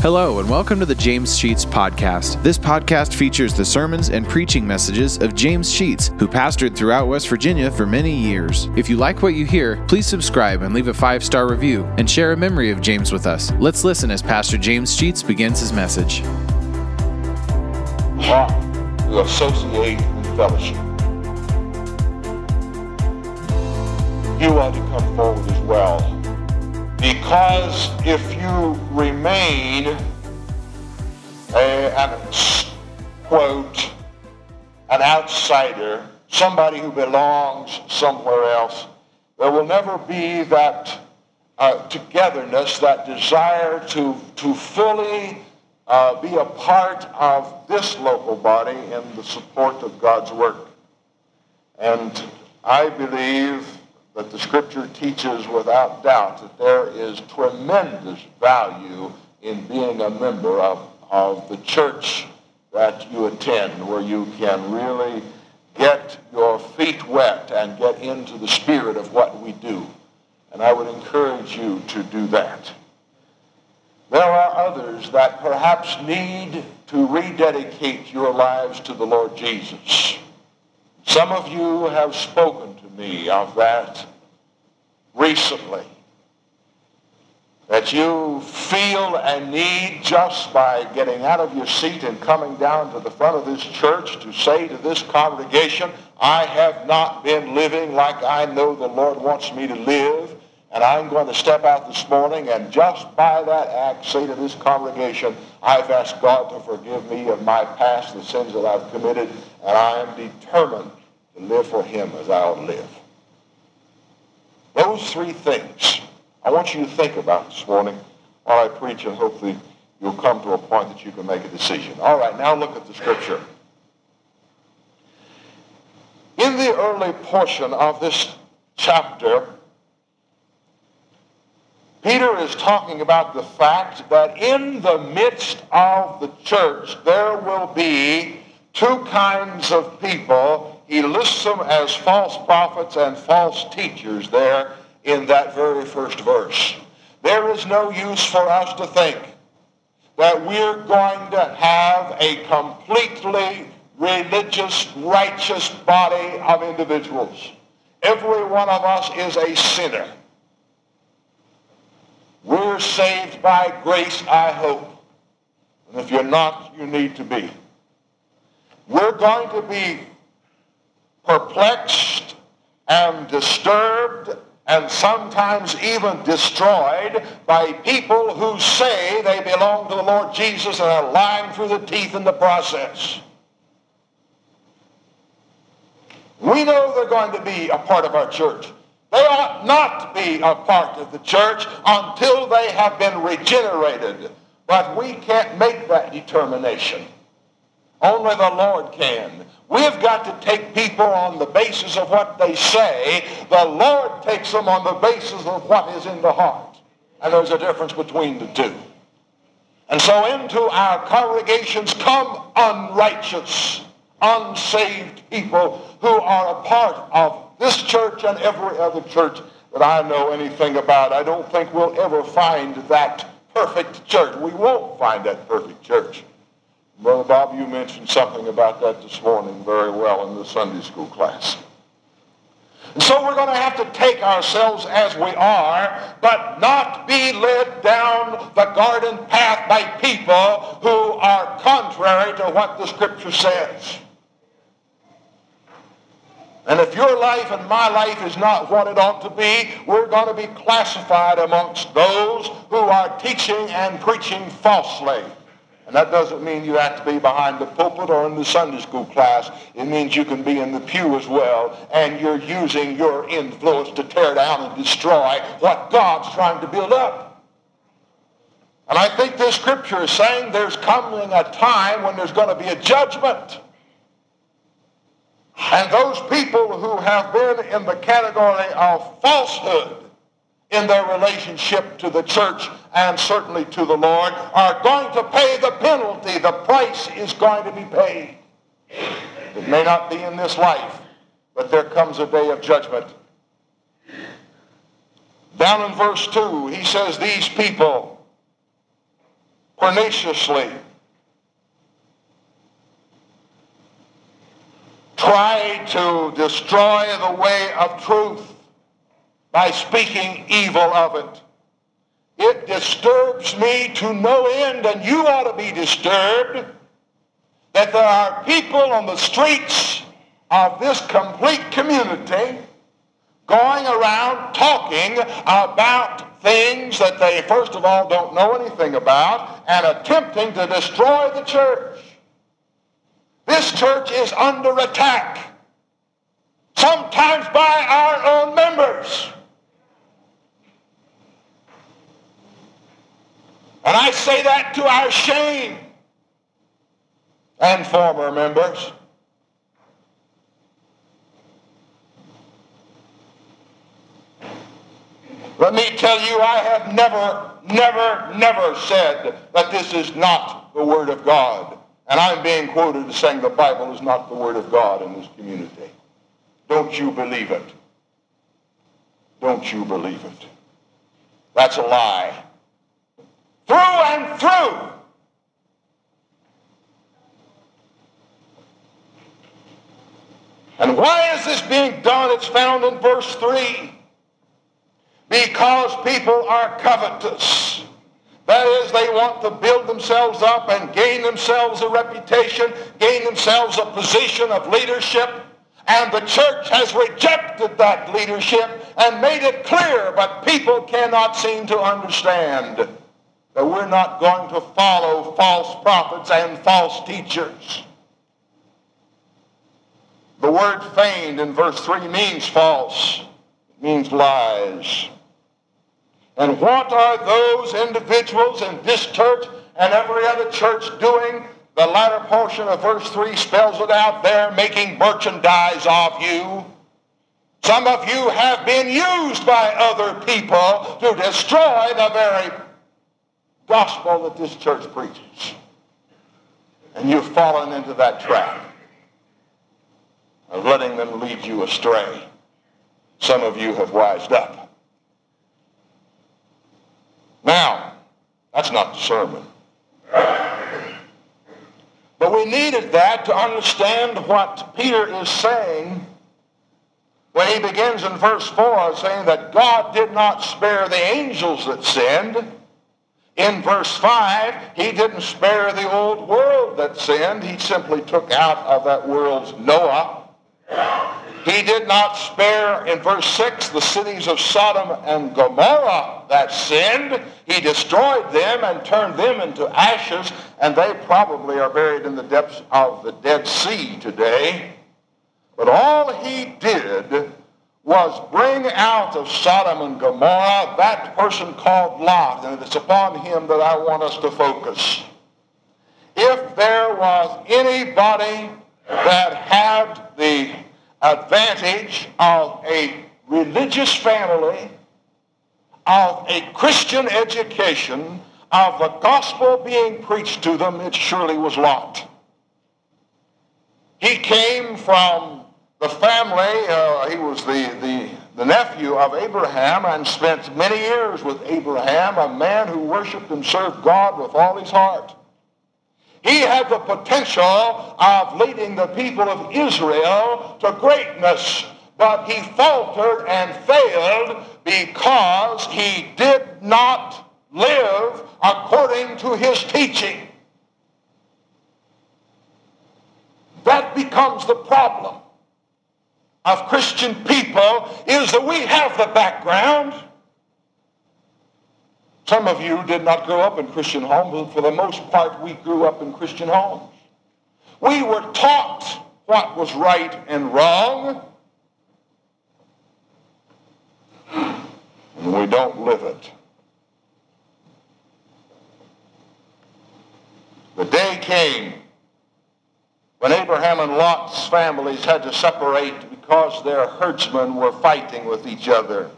Hello, and welcome to the James Sheets Podcast. This podcast features the sermons and preaching messages of James Sheets, who pastored throughout West Virginia for many years. If you like what you hear, please subscribe and leave a five star review and share a memory of James with us. Let's listen as Pastor James Sheets begins his message. ought to associate with fellowship. You ought to come forward as well. Because if you remain a, an, quote, an outsider, somebody who belongs somewhere else, there will never be that uh, togetherness, that desire to, to fully uh, be a part of this local body in the support of God's work. And I believe that the scripture teaches without doubt that there is tremendous value in being a member of, of the church that you attend, where you can really get your feet wet and get into the spirit of what we do. And I would encourage you to do that. There are others that perhaps need to rededicate your lives to the Lord Jesus. Some of you have spoken to me of that recently. That you feel a need just by getting out of your seat and coming down to the front of this church to say to this congregation, I have not been living like I know the Lord wants me to live. And I'm going to step out this morning and just by that act say to this congregation, I've asked God to forgive me of my past, the sins that I've committed, and I am determined to live for him as I ought to live. Those three things I want you to think about this morning while I preach, and hopefully you'll come to a point that you can make a decision. All right, now look at the scripture. In the early portion of this chapter, Peter is talking about the fact that in the midst of the church there will be two kinds of people. He lists them as false prophets and false teachers there in that very first verse. There is no use for us to think that we're going to have a completely religious, righteous body of individuals. Every one of us is a sinner. We're saved by grace, I hope. And if you're not, you need to be. We're going to be perplexed and disturbed and sometimes even destroyed by people who say they belong to the Lord Jesus and are lying through the teeth in the process. We know they're going to be a part of our church. They ought not to be a part of the church until they have been regenerated. But we can't make that determination. Only the Lord can. We've got to take people on the basis of what they say. The Lord takes them on the basis of what is in the heart. And there's a difference between the two. And so into our congregations come unrighteous, unsaved people who are a part of this church and every other church that I know anything about. I don't think we'll ever find that perfect church. We won't find that perfect church. Brother Bob, you mentioned something about that this morning very well in the Sunday school class. And so we're going to have to take ourselves as we are, but not be led down the garden path by people who are contrary to what the Scripture says. And if your life and my life is not what it ought to be, we're going to be classified amongst those who are teaching and preaching falsely. And that doesn't mean you have to be behind the pulpit or in the Sunday school class. It means you can be in the pew as well, and you're using your influence to tear down and destroy what God's trying to build up. And I think this scripture is saying there's coming a time when there's going to be a judgment. And those people who have been in the category of falsehood in their relationship to the church and certainly to the Lord are going to pay the penalty. The price is going to be paid. It may not be in this life, but there comes a day of judgment. Down in verse 2, he says, These people perniciously try to destroy the way of truth by speaking evil of it. It disturbs me to no end, and you ought to be disturbed, that there are people on the streets of this complete community going around talking about things that they, first of all, don't know anything about and attempting to destroy the church. This church is under attack, sometimes by our own members. And I say that to our shame and former members. Let me tell you, I have never, never, never said that this is not the Word of God. And I'm being quoted as saying the Bible is not the Word of God in this community. Don't you believe it? Don't you believe it? That's a lie. Through and through. And why is this being done? It's found in verse 3. Because people are covetous. That is, they want to build themselves up and gain themselves a reputation, gain themselves a position of leadership. And the church has rejected that leadership and made it clear, but people cannot seem to understand we're not going to follow false prophets and false teachers. The word feigned in verse 3 means false. It means lies. And what are those individuals in this church and every other church doing? The latter portion of verse 3 spells it out. They're making merchandise of you. Some of you have been used by other people to destroy the very gospel that this church preaches. And you've fallen into that trap of letting them lead you astray. Some of you have wised up. Now, that's not the sermon. But we needed that to understand what Peter is saying when he begins in verse 4 saying that God did not spare the angels that sinned. In verse 5, he didn't spare the old world that sinned. He simply took out of that world's Noah. He did not spare, in verse 6, the cities of Sodom and Gomorrah that sinned. He destroyed them and turned them into ashes, and they probably are buried in the depths of the Dead Sea today. But all he did was bring out of Sodom and Gomorrah that person called Lot, and it's upon him that I want us to focus. If there was anybody that had the advantage of a religious family, of a Christian education, of the gospel being preached to them, it surely was Lot. He came from the family, uh, he was the, the, the nephew of Abraham and spent many years with Abraham, a man who worshiped and served God with all his heart. He had the potential of leading the people of Israel to greatness, but he faltered and failed because he did not live according to his teaching. That becomes the problem of Christian people is that we have the background some of you did not grow up in Christian homes, but for the most part, we grew up in Christian homes. We were taught what was right and wrong, and we don't live it. The day came when Abraham and Lot's families had to separate because their herdsmen were fighting with each other.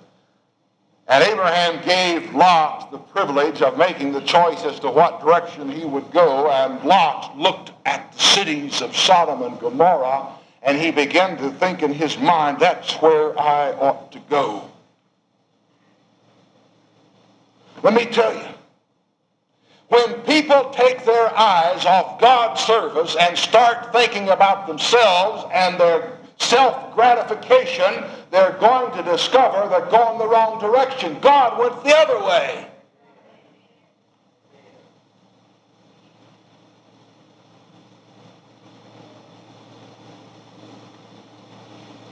And Abraham gave Lot the privilege of making the choice as to what direction he would go. And Lot looked at the cities of Sodom and Gomorrah, and he began to think in his mind, that's where I ought to go. Let me tell you, When people take their eyes off God's service and start thinking about themselves and their self-gratification, they're going to discover they're going the wrong direction. God went the other way.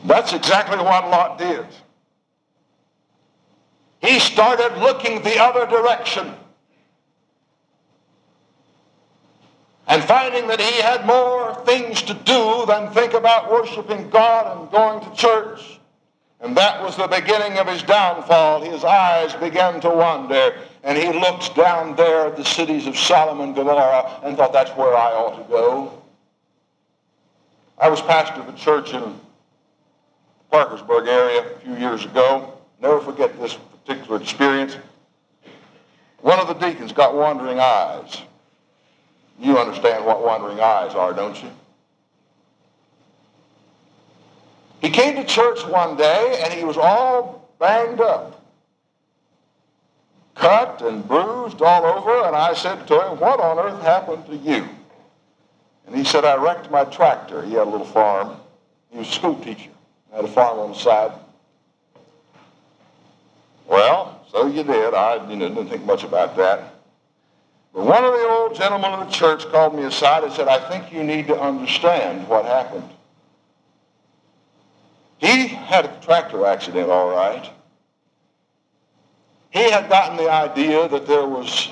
That's exactly what Lot did. He started looking the other direction. And finding that he had more things to do than think about worshiping God and going to church. And that was the beginning of his downfall. His eyes began to wander, and he looked down there at the cities of Sodom and Gomorrah and thought, that's where I ought to go. I was pastor of a church in the Parkersburg area a few years ago. Never forget this particular experience. One of the deacons got wandering eyes. You understand what wandering eyes are, don't you? He came to church one day and he was all banged up, cut and bruised all over, and I said to him, What on earth happened to you? And he said, I wrecked my tractor. He had a little farm. He was a school teacher. Had a farm on the side. Well, so you did. I you know, didn't think much about that. But one of the old gentlemen of the church called me aside and said, I think you need to understand what happened. He had a tractor accident, all right. He had gotten the idea that there was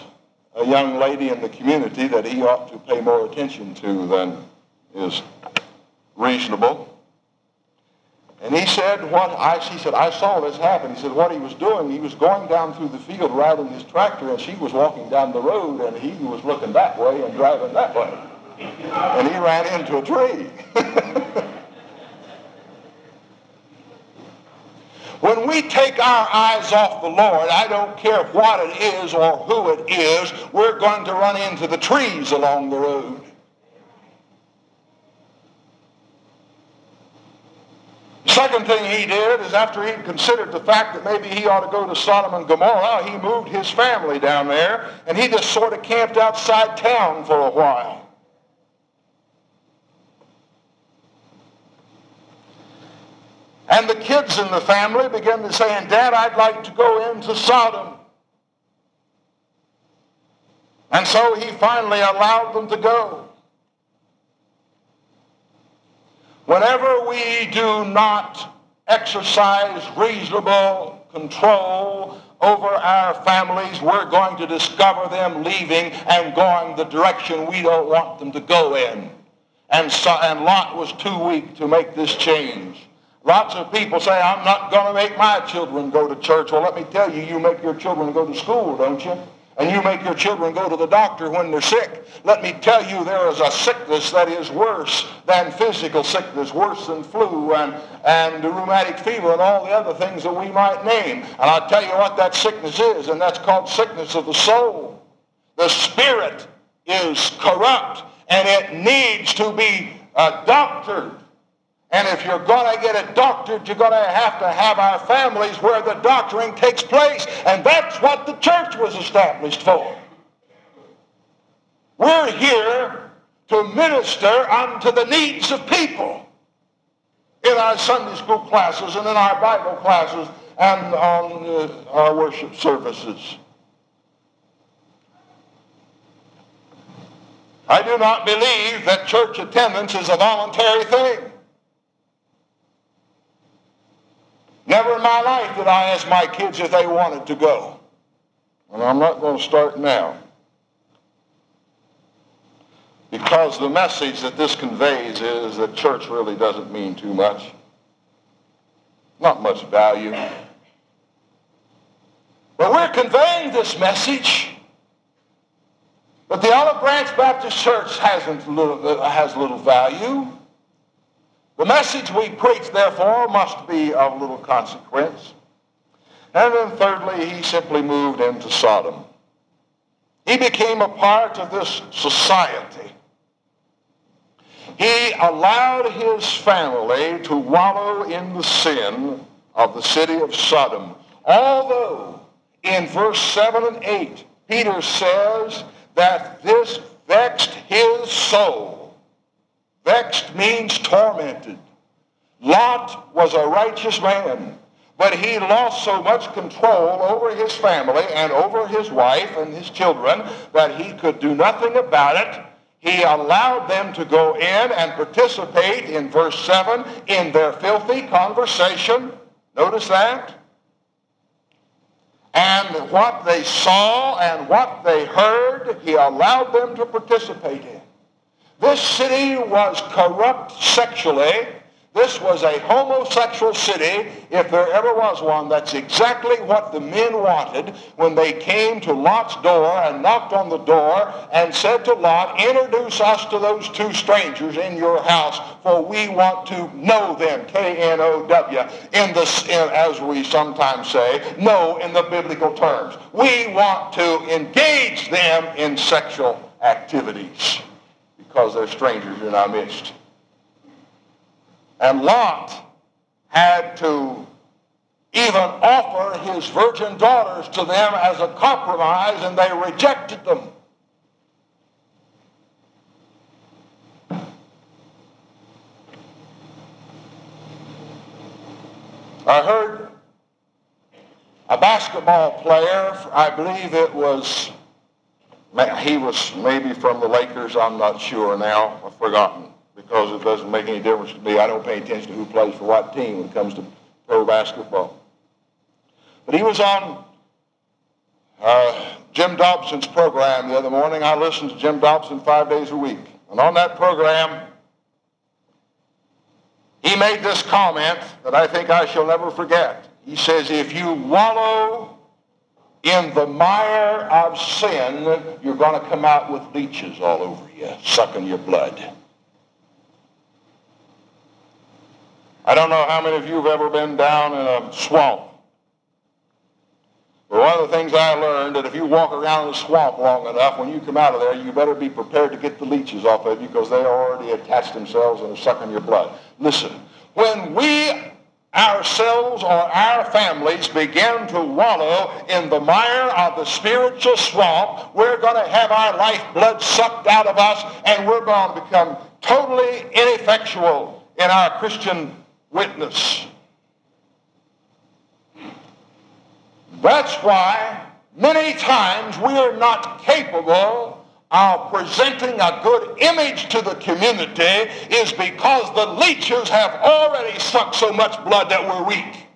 a young lady in the community that he ought to pay more attention to than is reasonable. And he said, what I, he said, I saw this happen. He said, what he was doing, he was going down through the field riding his tractor, and she was walking down the road, and he was looking that way and driving that way. And he ran into a tree. when we take our eyes off the Lord, I don't care what it is or who it is, we're going to run into the trees along the road. Second thing he did is after he considered the fact that maybe he ought to go to Sodom and Gomorrah, he moved his family down there and he just sort of camped outside town for a while. And the kids in the family began to say, Dad, I'd like to go into Sodom. And so he finally allowed them to go. Whenever we do not exercise reasonable control over our families, we're going to discover them leaving and going the direction we don't want them to go in. And, so, and Lot was too weak to make this change. Lots of people say, I'm not going to make my children go to church. Well, let me tell you, you make your children go to school, don't you? And you make your children go to the doctor when they're sick, let me tell you there is a sickness that is worse than physical sickness, worse than flu and, and rheumatic fever and all the other things that we might name. And I'll tell you what that sickness is, and that's called sickness of the soul. The spirit is corrupt, and it needs to be uh, doctored. And if you're going to get it doctored, you're going to have to have our families where the doctoring takes place. And that's what the church was established for. We're here to minister unto the needs of people in our Sunday school classes and in our Bible classes and on uh, our worship services. I do not believe that church attendance is a voluntary thing. Never in my life did I ask my kids if they wanted to go. And I'm not going to start now. Because the message that this conveys is that church really doesn't mean too much. Not much value. But we're conveying this message that the Olive Branch Baptist Church hasn't little, has little value. The message we preach, therefore, must be of little consequence. And then thirdly, he simply moved into Sodom. He became a part of this society. He allowed his family to wallow in the sin of the city of Sodom. Although in verse 7 and 8, Peter says that this vexed his soul. Vexed means tormented. Lot was a righteous man, but he lost so much control over his family and over his wife and his children that he could do nothing about it. He allowed them to go in and participate in verse 7 in their filthy conversation. Notice that? And what they saw and what they heard, he allowed them to participate in. This city was corrupt sexually this was a homosexual city, if there ever was one. That's exactly what the men wanted when they came to Lot's door and knocked on the door and said to Lot, introduce us to those two strangers in your house, for we want to know them, K-N-O-W, in the, in, as we sometimes say, know in the biblical terms. We want to engage them in sexual activities because they're strangers in our midst. And Lot had to even offer his virgin daughters to them as a compromise, and they rejected them. I heard a basketball player, I believe it was, he was maybe from the Lakers, I'm not sure now, I've forgotten because it doesn't make any difference to me. I don't pay attention to who plays for what team when it comes to pro basketball. But he was on uh, Jim Dobson's program the other morning. I listened to Jim Dobson five days a week. And on that program, he made this comment that I think I shall never forget. He says, if you wallow in the mire of sin, you're going to come out with leeches all over you, sucking your blood. I don't know how many of you have ever been down in a swamp. But one of the things I learned that if you walk around in the swamp long enough, when you come out of there, you better be prepared to get the leeches off of you because they already attached themselves and are sucking your blood. Listen, when we ourselves or our families begin to wallow in the mire of the spiritual swamp, we're going to have our lifeblood sucked out of us and we're going to become totally ineffectual in our Christian witness. That's why many times we are not capable of presenting a good image to the community is because the leeches have already sucked so much blood that we're weak.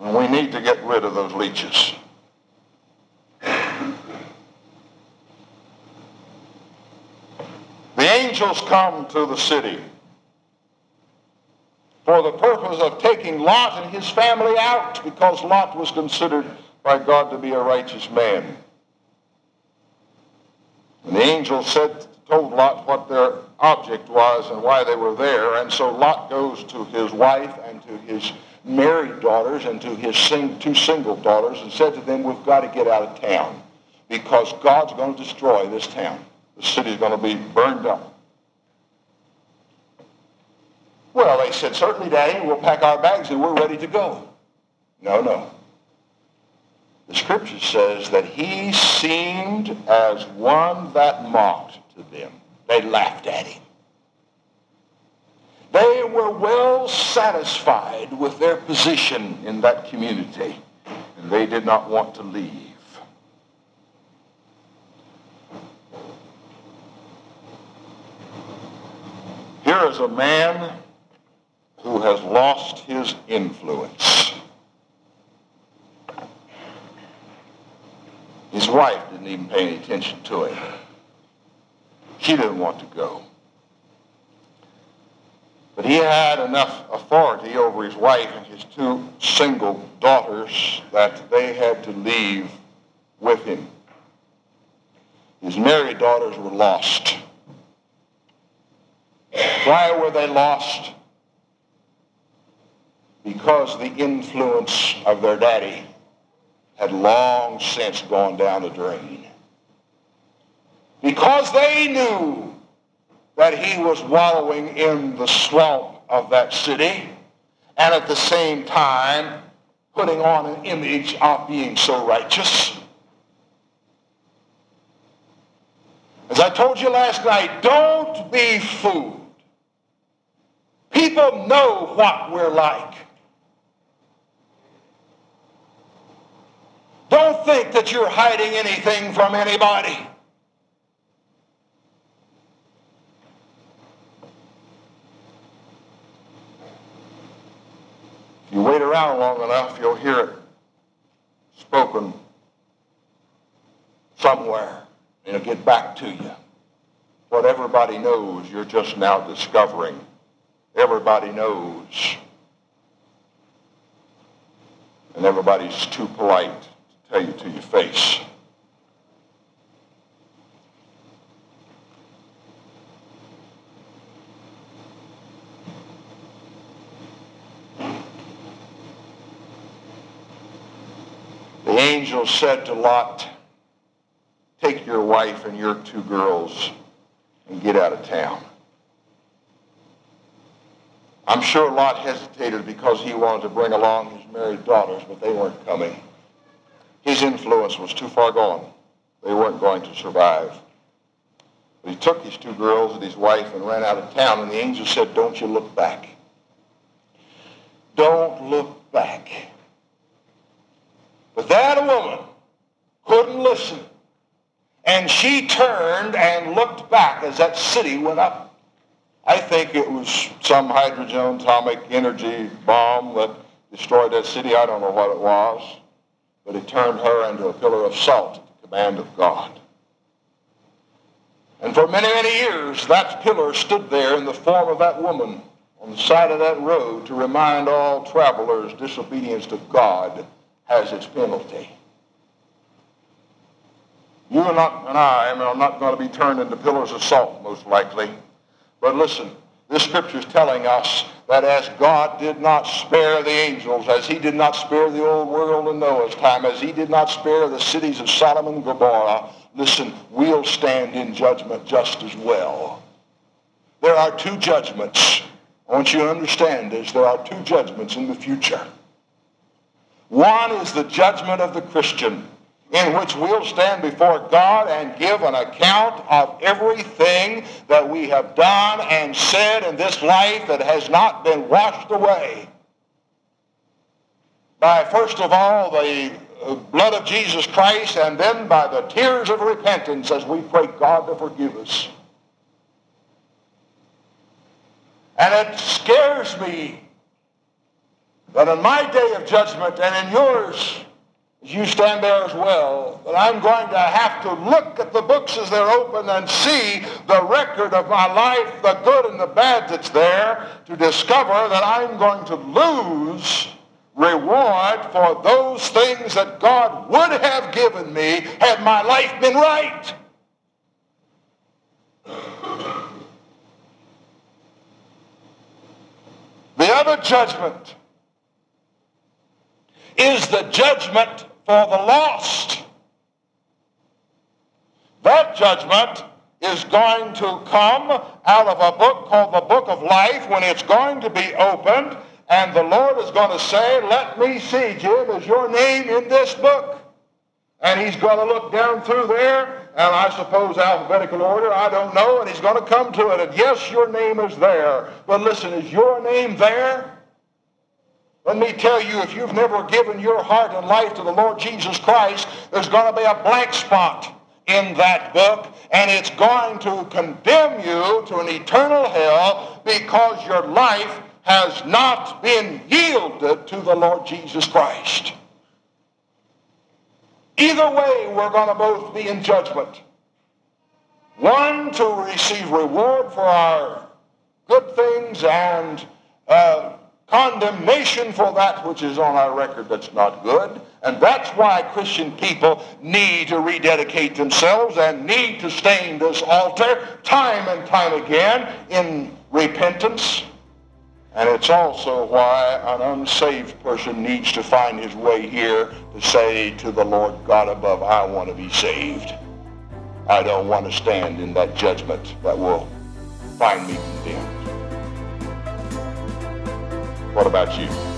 And we need to get rid of those leeches. The angels come to the city for the purpose of taking Lot and his family out because Lot was considered by God to be a righteous man. And the angel said, told Lot what their object was and why they were there. And so Lot goes to his wife and to his married daughters and to his sing, two single daughters and said to them, we've got to get out of town because God's going to destroy this town. The city's going to be burned up. Well, they said, certainly, Daddy, we'll pack our bags and we're ready to go. No, no. The scripture says that he seemed as one that mocked to them. They laughed at him. They were well satisfied with their position in that community, and they did not want to leave. Here is a man who has lost his influence. His wife didn't even pay any attention to him. She didn't want to go. But he had enough authority over his wife and his two single daughters that they had to leave with him. His married daughters were lost. Why were they lost? because the influence of their daddy had long since gone down the drain. Because they knew that he was wallowing in the swamp of that city and at the same time putting on an image of being so righteous. As I told you last night, don't be fooled. People know what we're like. Don't think that you're hiding anything from anybody. If you wait around long enough, you'll hear it spoken somewhere, it'll get back to you. What everybody knows, you're just now discovering. Everybody knows. And everybody's too polite tell you to your face. The angel said to Lot, take your wife and your two girls and get out of town. I'm sure Lot hesitated because he wanted to bring along his married daughters, but they weren't coming. His influence was too far gone. They weren't going to survive. But he took his two girls and his wife and ran out of town, and the angel said, don't you look back. Don't look back. But that woman couldn't listen. And she turned and looked back as that city went up. I think it was some hydrogen atomic energy bomb that destroyed that city. I don't know what it was. But it turned her into a pillar of salt at the command of God. And for many, many years, that pillar stood there in the form of that woman on the side of that road to remind all travelers disobedience to God has its penalty. You and, not, and I are not going to be turned into pillars of salt, most likely. But listen, this scripture is telling us that as God did not spare the angels, as he did not spare the old world in Noah's time, as he did not spare the cities of Sodom and Gomorrah, listen, we'll stand in judgment just as well. There are two judgments. I want you to understand this. There are two judgments in the future. One is the judgment of the Christian, in which we'll stand before God and give an account of everything that we have done and said in this life that has not been washed away by, first of all, the uh, blood of Jesus Christ and then by the tears of repentance as we pray God to forgive us. And it scares me that in my day of judgment and in yours, you stand there as well, that I'm going to have to look at the books as they're open and see the record of my life, the good and the bad that's there, to discover that I'm going to lose reward for those things that God would have given me had my life been right. The other judgment is the judgment for the lost. That judgment is going to come out of a book called the Book of Life when it's going to be opened and the Lord is going to say, let me see, Jim, is your name in this book? And he's going to look down through there, and I suppose alphabetical order, I don't know, and he's going to come to it, and yes, your name is there. But listen, is your name there? Let me tell you, if you've never given your heart and life to the Lord Jesus Christ, there's going to be a blank spot in that book, and it's going to condemn you to an eternal hell because your life has not been yielded to the Lord Jesus Christ. Either way, we're going to both be in judgment. One, to receive reward for our good things and uh, condemnation for that which is on our record that's not good. And that's why Christian people need to rededicate themselves and need to stain this altar time and time again in repentance and it's also why an unsaved person needs to find his way here to say to the Lord God above, I want to be saved. I don't want to stand in that judgment that will find me condemned. What about you?